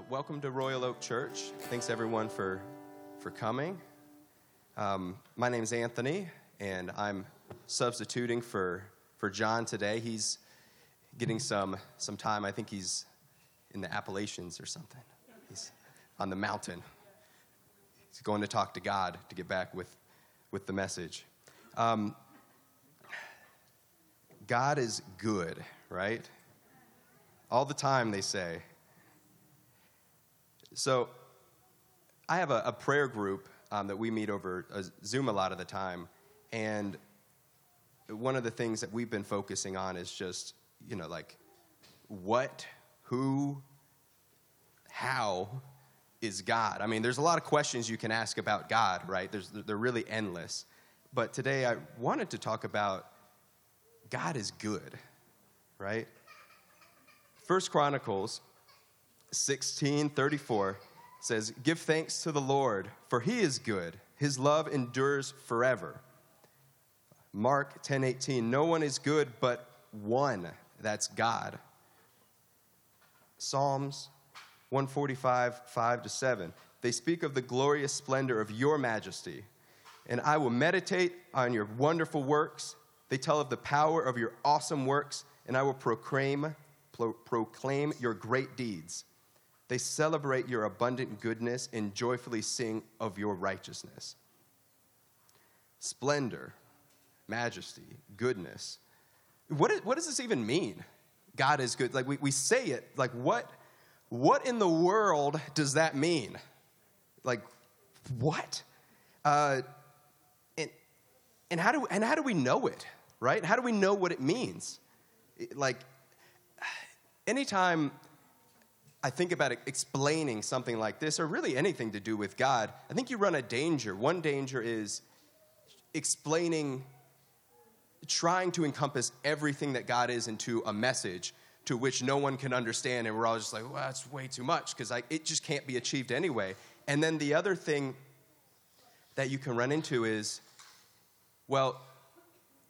Uh, welcome to Royal Oak Church. Thanks everyone for for coming. Um, my name is Anthony, and I'm substituting for for John today. He's getting some some time. I think he's in the Appalachians or something. He's on the mountain. He's going to talk to God to get back with with the message. Um, God is good, right? All the time, they say. So, I have a, a prayer group um, that we meet over Zoom a lot of the time, and one of the things that we've been focusing on is just, you know, like what, who, how is God? I mean, there's a lot of questions you can ask about God, right? There's, they're really endless. But today I wanted to talk about God is good, right? First Chronicles 16:34 says, "Give thanks to the Lord, for he is good. His love endures forever." Mark 10:18, "No one is good but one, that's God." Psalms 145, 5 to 7. They speak of the glorious splendor of your majesty. And I will meditate on your wonderful works. They tell of the power of your awesome works, and I will proclaim, pro- proclaim your great deeds. They celebrate your abundant goodness and joyfully sing of your righteousness. Splendor, majesty, goodness. What, is, what does this even mean? God is good. Like we, we say it, like what, what in the world does that mean? Like, what? Uh, and, and, how do, and how do we know it, right? How do we know what it means? Like, anytime I think about explaining something like this, or really anything to do with God, I think you run a danger. One danger is explaining, trying to encompass everything that God is into a message to which no one can understand, and we're all just like, well, that's way too much, because it just can't be achieved anyway. And then the other thing that you can run into is, well,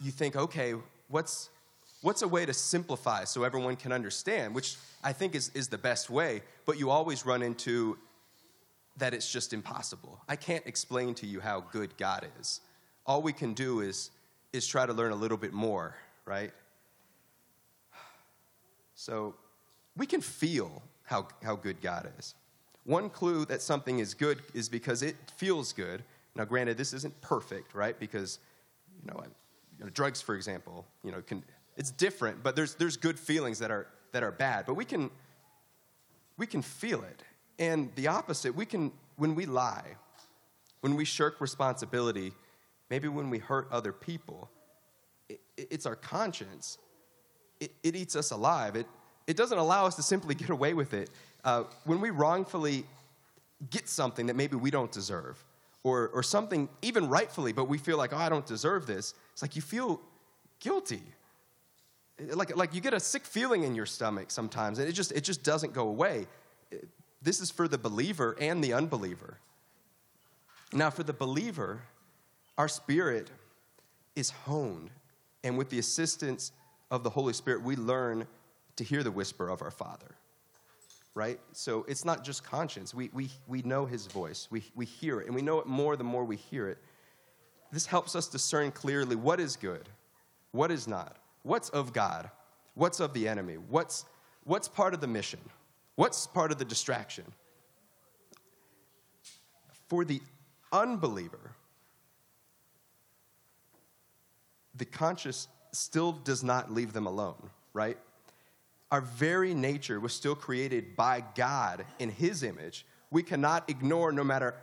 you think, okay, what's, what's a way to simplify so everyone can understand, which I think is, is the best way, but you always run into that it's just impossible. I can't explain to you how good God is. All we can do is, is try to learn a little bit more, right? So we can feel how, how good God is. One clue that something is good is because it feels good. Now, granted, this isn't perfect, right? Because, you know, you know drugs, for example, you know, can, it's different, but there's, there's good feelings that are, that are bad. But we can, we can feel it. And the opposite, we can, when we lie, when we shirk responsibility, maybe when we hurt other people, it, it's our conscience. It, it, eats us alive. It, it doesn't allow us to simply get away with it. Uh, when we wrongfully get something that maybe we don't deserve, or, or something even rightfully, but we feel like, oh, I don't deserve this, it's like you feel guilty like, like you get a sick feeling in your stomach sometimes, and it just, it just doesn't go away. This is for the believer and the unbeliever. Now, for the believer, our spirit is honed, and with the assistance of the Holy Spirit, we learn to hear the whisper of our Father. Right? So it's not just conscience. We, we, we know His voice, we, we hear it, and we know it more the more we hear it. This helps us discern clearly what is good, what is not what's of God? What's of the enemy? What's, what's part of the mission? What's part of the distraction? For the unbeliever, the conscious still does not leave them alone, right? Our very nature was still created by God in His image. We cannot ignore, no matter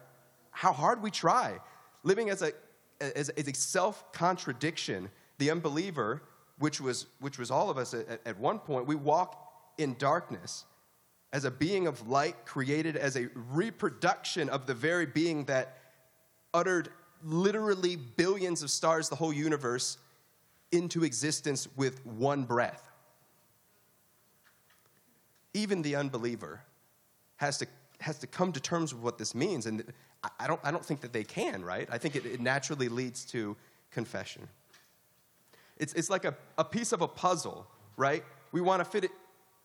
how hard we try. Living as a, as, as a self contradiction, the unbeliever which was, which was all of us at, at one point, we walk in darkness as a being of light created as a reproduction of the very being that uttered literally billions of stars, the whole universe, into existence with one breath. Even the unbeliever has to, has to come to terms with what this means. And I don't, I don't think that they can, right? I think it, it naturally leads to confession. It's, it's like a, a piece of a puzzle, right? We want to fit it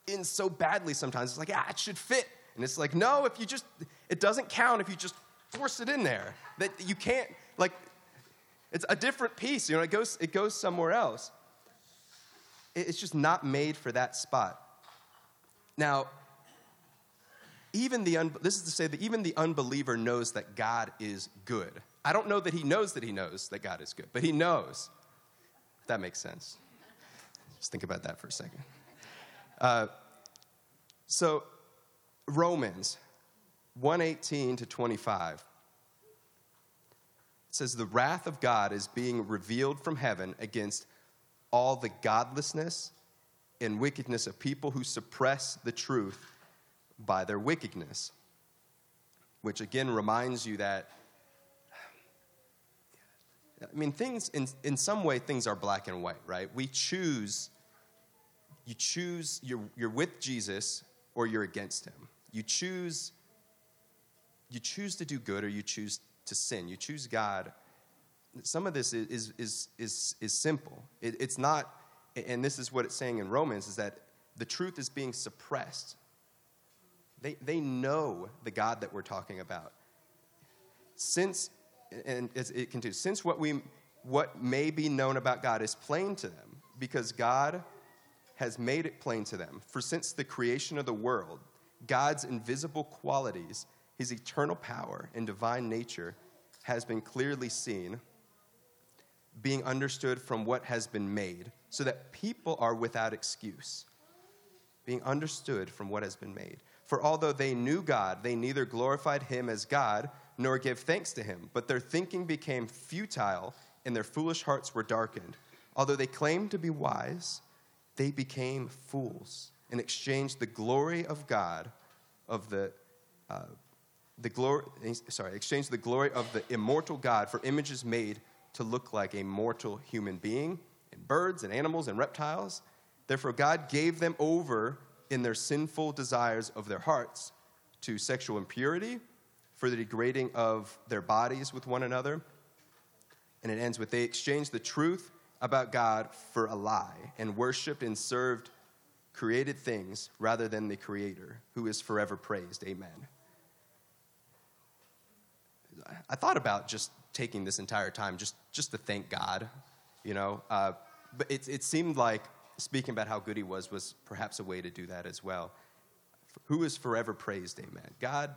in so badly sometimes. It's like, ah, it should fit. And it's like, no, if you just, it doesn't count if you just force it in there. That you can't, like, it's a different piece. You know, it goes, it goes somewhere else. It's just not made for that spot. Now, even the un- this is to say that even the unbeliever knows that God is good. I don't know that he knows that he knows that God is good, but he knows. That makes sense. Just think about that for a second. Uh, so, Romans 118 to 25 says, The wrath of God is being revealed from heaven against all the godlessness and wickedness of people who suppress the truth by their wickedness. Which again reminds you that, I mean, things, in, in some way, things are black and white, right? We choose, you choose, you're, you're with Jesus or you're against him. You choose, you choose to do good or you choose to sin. You choose God. Some of this is, is, is, is, simple. It, it's not, and this is what it's saying in Romans, is that the truth is being suppressed. They, they know the God that we're talking about. Since, and it continues, since what, we, what may be known about God is plain to them, because God has made it plain to them. For since the creation of the world, God's invisible qualities, his eternal power and divine nature, has been clearly seen, being understood from what has been made, so that people are without excuse. Being understood from what has been made. For although they knew God, they neither glorified him as God nor gave thanks to him, but their thinking became futile and their foolish hearts were darkened. Although they claimed to be wise, they became fools and exchanged the glory of God of the uh, the glory, sorry, exchange the glory of the immortal God for images made to look like a mortal human being, and birds and animals and reptiles. Therefore, God gave them over in their sinful desires of their hearts to sexual impurity, for the degrading of their bodies with one another. And it ends with they exchanged the truth about God for a lie and worshiped and served created things rather than the Creator, who is forever praised. Amen. I thought about just taking this entire time just, just to thank God, you know. Uh, but it, it seemed like speaking about how good He was was perhaps a way to do that as well. Who is forever praised, amen. God,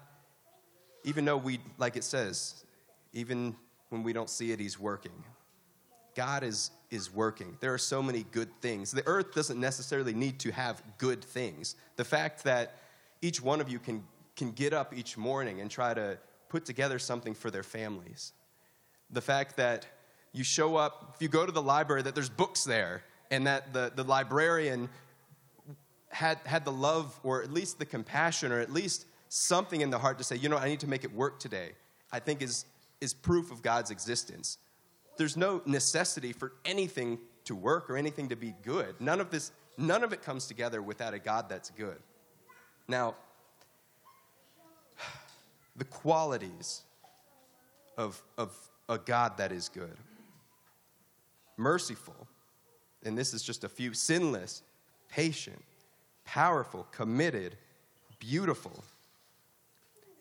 even though we, like it says, even when we don't see it, He's working. God is, is working. There are so many good things. The earth doesn't necessarily need to have good things. The fact that each one of you can, can get up each morning and try to put together something for their families. The fact that you show up, if you go to the library, that there's books there, and that the, the librarian had, had the love, or at least the compassion, or at least something in the heart to say, you know, I need to make it work today, I think is, is proof of God's existence. There's no necessity for anything to work or anything to be good. None of this, none of it comes together without a God that's good. Now, the qualities of, of a God that is good merciful, and this is just a few sinless, patient, powerful, committed, beautiful.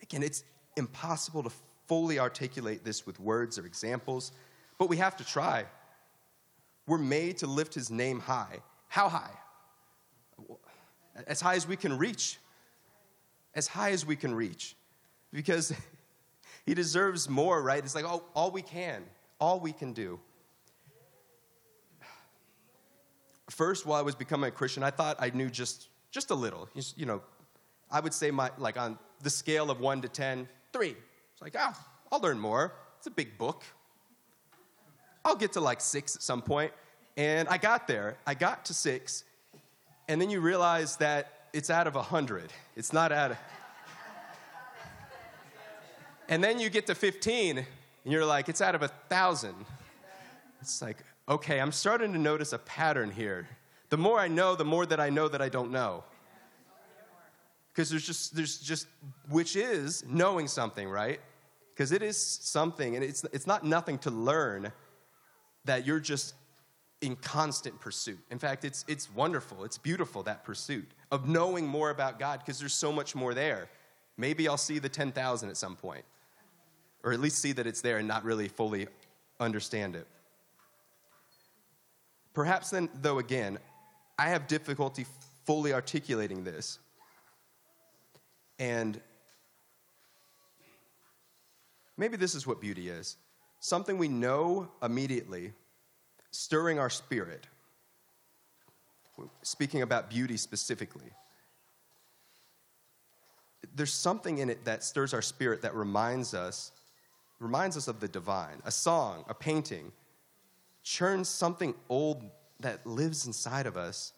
Again, it's impossible to fully articulate this with words or examples, but we have to try. We're made to lift his name high. How high? As high as we can reach. As high as we can reach because he deserves more, right? It's like, oh, all we can, all we can do. First, while I was becoming a Christian, I thought I knew just, just a little. You know, I would say my, like on the scale of one to ten, three. It's like, oh, I'll learn more. It's a big book. I'll get to like six at some point. And I got there. I got to six. And then you realize that it's out of a hundred. It's not out of and then you get to 15 and you're like, it's out of a thousand. It's like, okay, I'm starting to notice a pattern here. The more I know, the more that I know that I don't know. Because there's just, there's just, which is knowing something, right? Because it is something, and it's, it's not nothing to learn that you're just in constant pursuit. In fact, it's, it's wonderful, it's beautiful, that pursuit of knowing more about God, because there's so much more there Maybe I'll see the 10,000 at some point, or at least see that it's there and not really fully understand it. Perhaps then, though, again, I have difficulty fully articulating this. And maybe this is what beauty is something we know immediately, stirring our spirit. Speaking about beauty specifically, there's something in it that stirs our spirit that reminds us reminds us of the divine. A song, a painting, churns something old that lives inside of us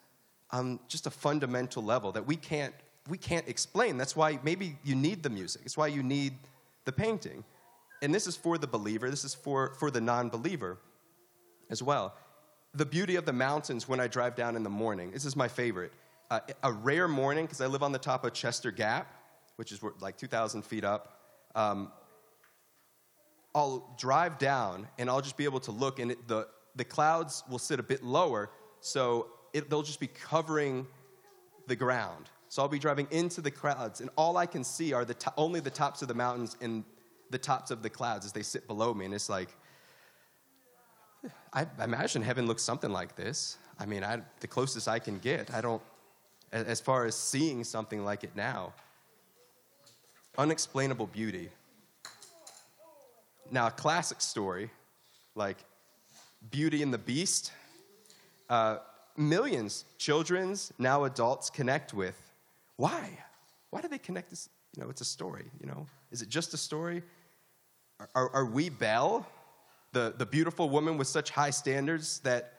on just a fundamental level that we can't we can't explain. That's why maybe you need the music. It's why you need the painting. And this is for the believer, this is for, for the non believer as well. The beauty of the mountains when I drive down in the morning, this is my favorite. Uh, a rare morning, because I live on the top of Chester Gap, which is like 2,000 feet up. Um, I'll drive down and I'll just be able to look, and it, the, the clouds will sit a bit lower, so it, they'll just be covering the ground. So I'll be driving into the clouds, and all I can see are the only the tops of the mountains and the tops of the clouds as they sit below me. And it's like, I, imagine heaven looks something like this. I mean, I, the closest I can get. I don't, as far as seeing something like it now. Unexplainable beauty. Now, a classic story like Beauty and the Beast. Uh, millions, children's, now adults connect with. Why? Why do they connect this? You know, it's a story, you know. Is it just a story? Are, are we Belle, the, the beautiful woman with such high standards that,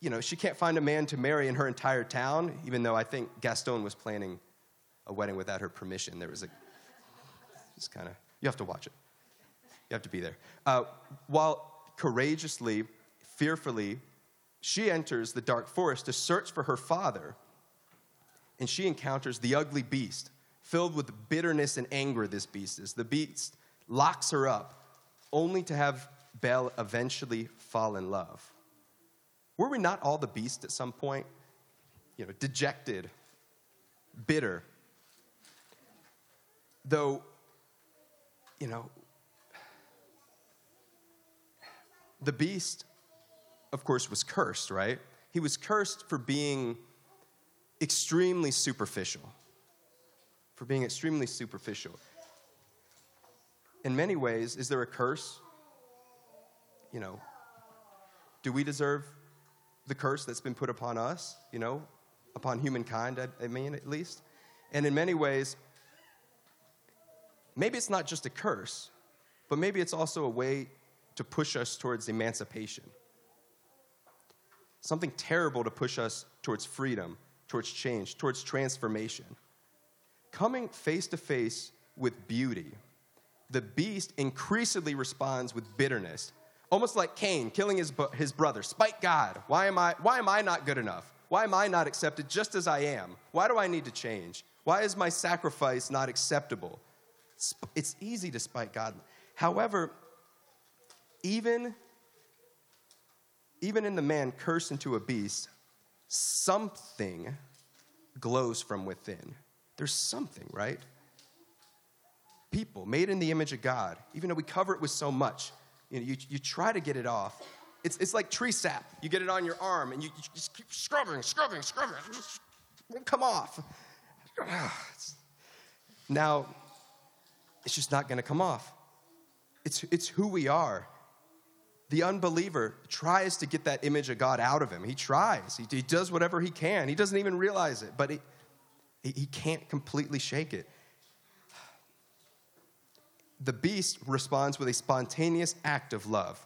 you know, she can't find a man to marry in her entire town, even though I think Gaston was planning a wedding without her permission. There was a, just kind of, you have to watch it. You have to be there. Uh, while courageously, fearfully, she enters the dark forest to search for her father, and she encounters the ugly beast, filled with bitterness and anger. This beast is. The beast locks her up, only to have Belle eventually fall in love. Were we not all the beast at some point? You know, dejected, bitter. Though, you know, the beast, of course, was cursed, right? He was cursed for being extremely superficial. For being extremely superficial in many ways, is there a curse? You know, do we deserve the curse that's been put upon us, you know, upon humankind, I, I mean, at least? And in many ways, maybe it's not just a curse, but maybe it's also a way to push us towards emancipation. Something terrible to push us towards freedom, towards change, towards transformation. Coming face to face with beauty the beast increasingly responds with bitterness, almost like Cain killing his, his brother. Spite God. Why am, I, why am I not good enough? Why am I not accepted just as I am? Why do I need to change? Why is my sacrifice not acceptable? It's easy to spite God. However, even, even in the man cursed into a beast, something glows from within. There's something, right? people made in the image of God, even though we cover it with so much, you, know, you, you try to get it off. It's, it's like tree sap. You get it on your arm and you, you just keep scrubbing, scrubbing, scrubbing. It won't come off. Now, it's just not going to come off. It's, it's who we are. The unbeliever tries to get that image of God out of him. He tries, he, he does whatever he can. He doesn't even realize it, but he, he can't completely shake it the beast responds with a spontaneous act of love.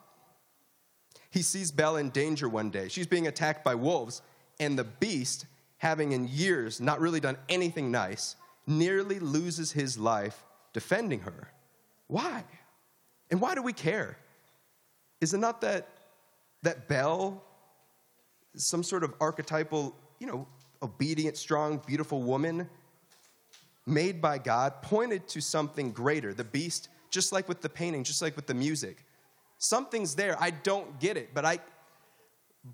He sees Belle in danger one day. She's being attacked by wolves, and the beast, having in years not really done anything nice, nearly loses his life defending her. Why? And why do we care? Is it not that that Belle, some sort of archetypal, you know, obedient, strong, beautiful woman, made by God pointed to something greater. The beast, just like with the painting, just like with the music. Something's there. I don't get it, but I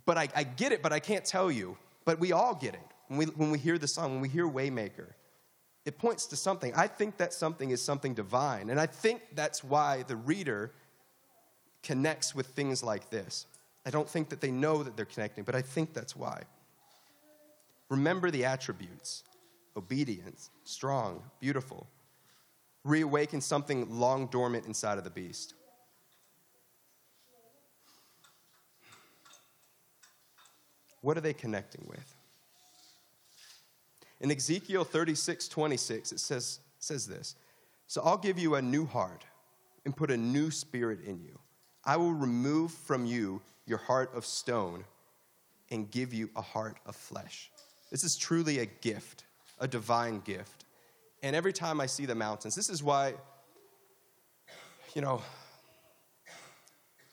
but I, I get it, but I can't tell you. But we all get it when we, when we hear the song, when we hear Waymaker. it points to something. I think that something is something divine. And I think that's why the reader connects with things like this. I don't think that they know that they're connecting, but I think that's why. Remember the attributes obedience, strong, beautiful. Reawaken something long dormant inside of the beast. What are they connecting with? In Ezekiel 36, 26, it says, says this So I'll give you a new heart and put a new spirit in you. I will remove from you your heart of stone and give you a heart of flesh. This is truly a gift, a divine gift. And every time I see the mountains, this is why, you know,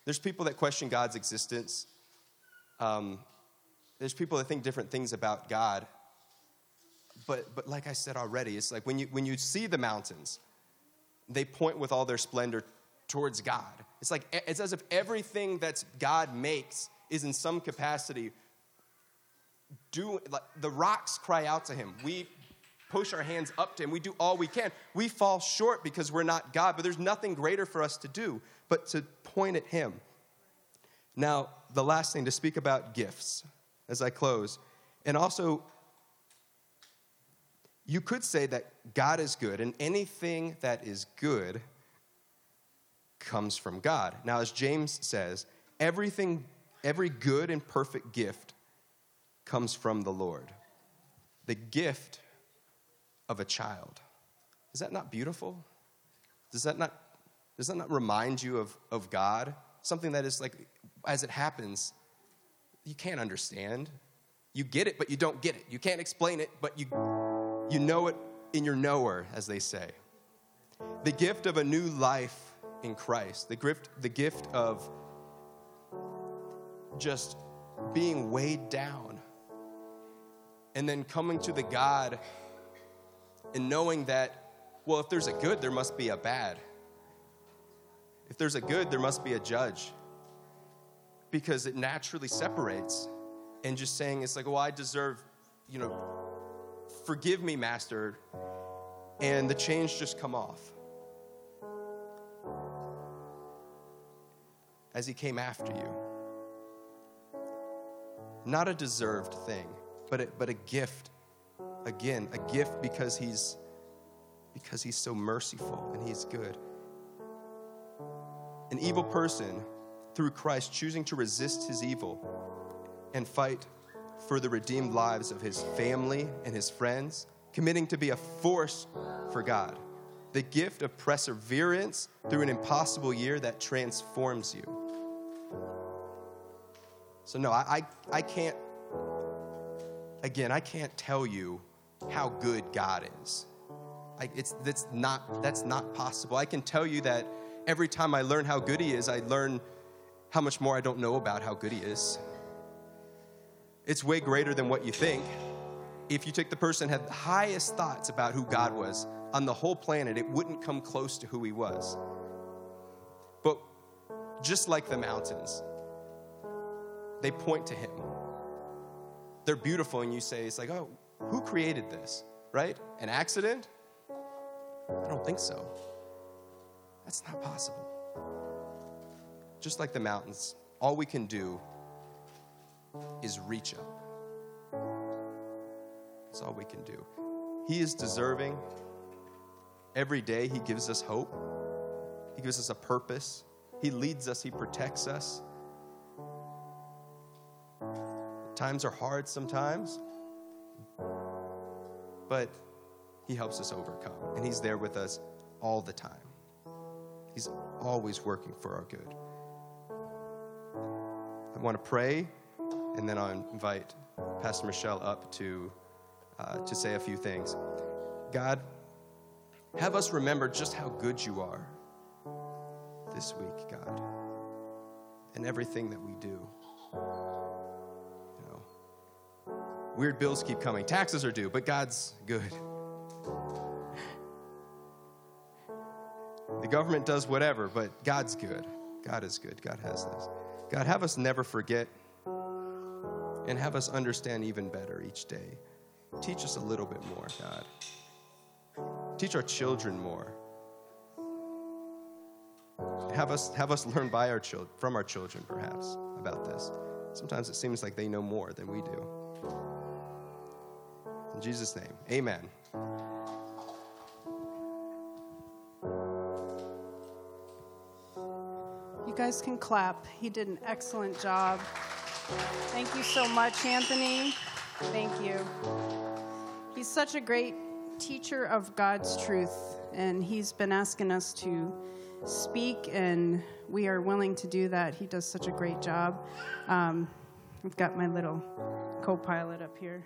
there's people that question God's existence. Um, there's people that think different things about God. But, but like I said already, it's like when you, when you see the mountains, they point with all their splendor towards God. It's like it's as if everything that God makes is in some capacity do like the rocks cry out to him. We push our hands up to him. We do all we can. We fall short because we're not God, but there's nothing greater for us to do but to point at him. Now, the last thing to speak about gifts as I close. And also, you could say that God is good, and anything that is good comes from God. Now, as James says, everything, every good and perfect gift comes from the Lord. The gift of a child. Is that not beautiful? Does that not, does that not remind you of, of God? Something that is like, as it happens, you can't understand. You get it, but you don't get it. You can't explain it, but you, you know it in your knower, as they say. The gift of a new life in Christ, the gift, the gift of just being weighed down and then coming to the God and knowing that, well, if there's a good, there must be a bad. If there's a good, there must be a judge because it naturally separates. And just saying, it's like, well, I deserve, you know, forgive me, Master. And the chains just come off. As he came after you. Not a deserved thing, but a, but a gift. Again, a gift because he's because he's so merciful and he's good. An evil person through Christ, choosing to resist his evil and fight for the redeemed lives of his family and his friends, committing to be a force for God. The gift of perseverance through an impossible year that transforms you. So, no, I, I, I can't, again, I can't tell you how good God is. I, it's, that's, not, that's not possible. I can tell you that every time I learn how good He is, I learn how much more I don't know about how good He is. It's way greater than what you think. If you took the person had the highest thoughts about who God was on the whole planet, it wouldn't come close to who He was. But just like the mountains, they point to Him. They're beautiful, and you say, it's like, oh, who created this, right? An accident? I don't think so. That's not possible just like the mountains, all we can do is reach up. That's all we can do. He is deserving. Every day, He gives us hope, He gives us a purpose, He leads us, He protects us. Times are hard sometimes, but He helps us overcome, and He's there with us all the time. He's always working for our good. I want to pray, and then I'll invite Pastor Michelle up to, uh, to say a few things. God, have us remember just how good you are this week, God, and everything that we do. Weird bills keep coming. Taxes are due, but God's good. The government does whatever, but God's good. God is good. God has this. God, have us never forget and have us understand even better each day. Teach us a little bit more, God. Teach our children more. Have us, have us learn by our children, from our children, perhaps, about this. Sometimes it seems like they know more than we do. In Jesus' name, amen. You guys can clap. He did an excellent job. Thank you so much, Anthony. Thank you. He's such a great teacher of God's truth, and he's been asking us to speak, and we are willing to do that. He does such a great job. Um, I've got my little co pilot up here.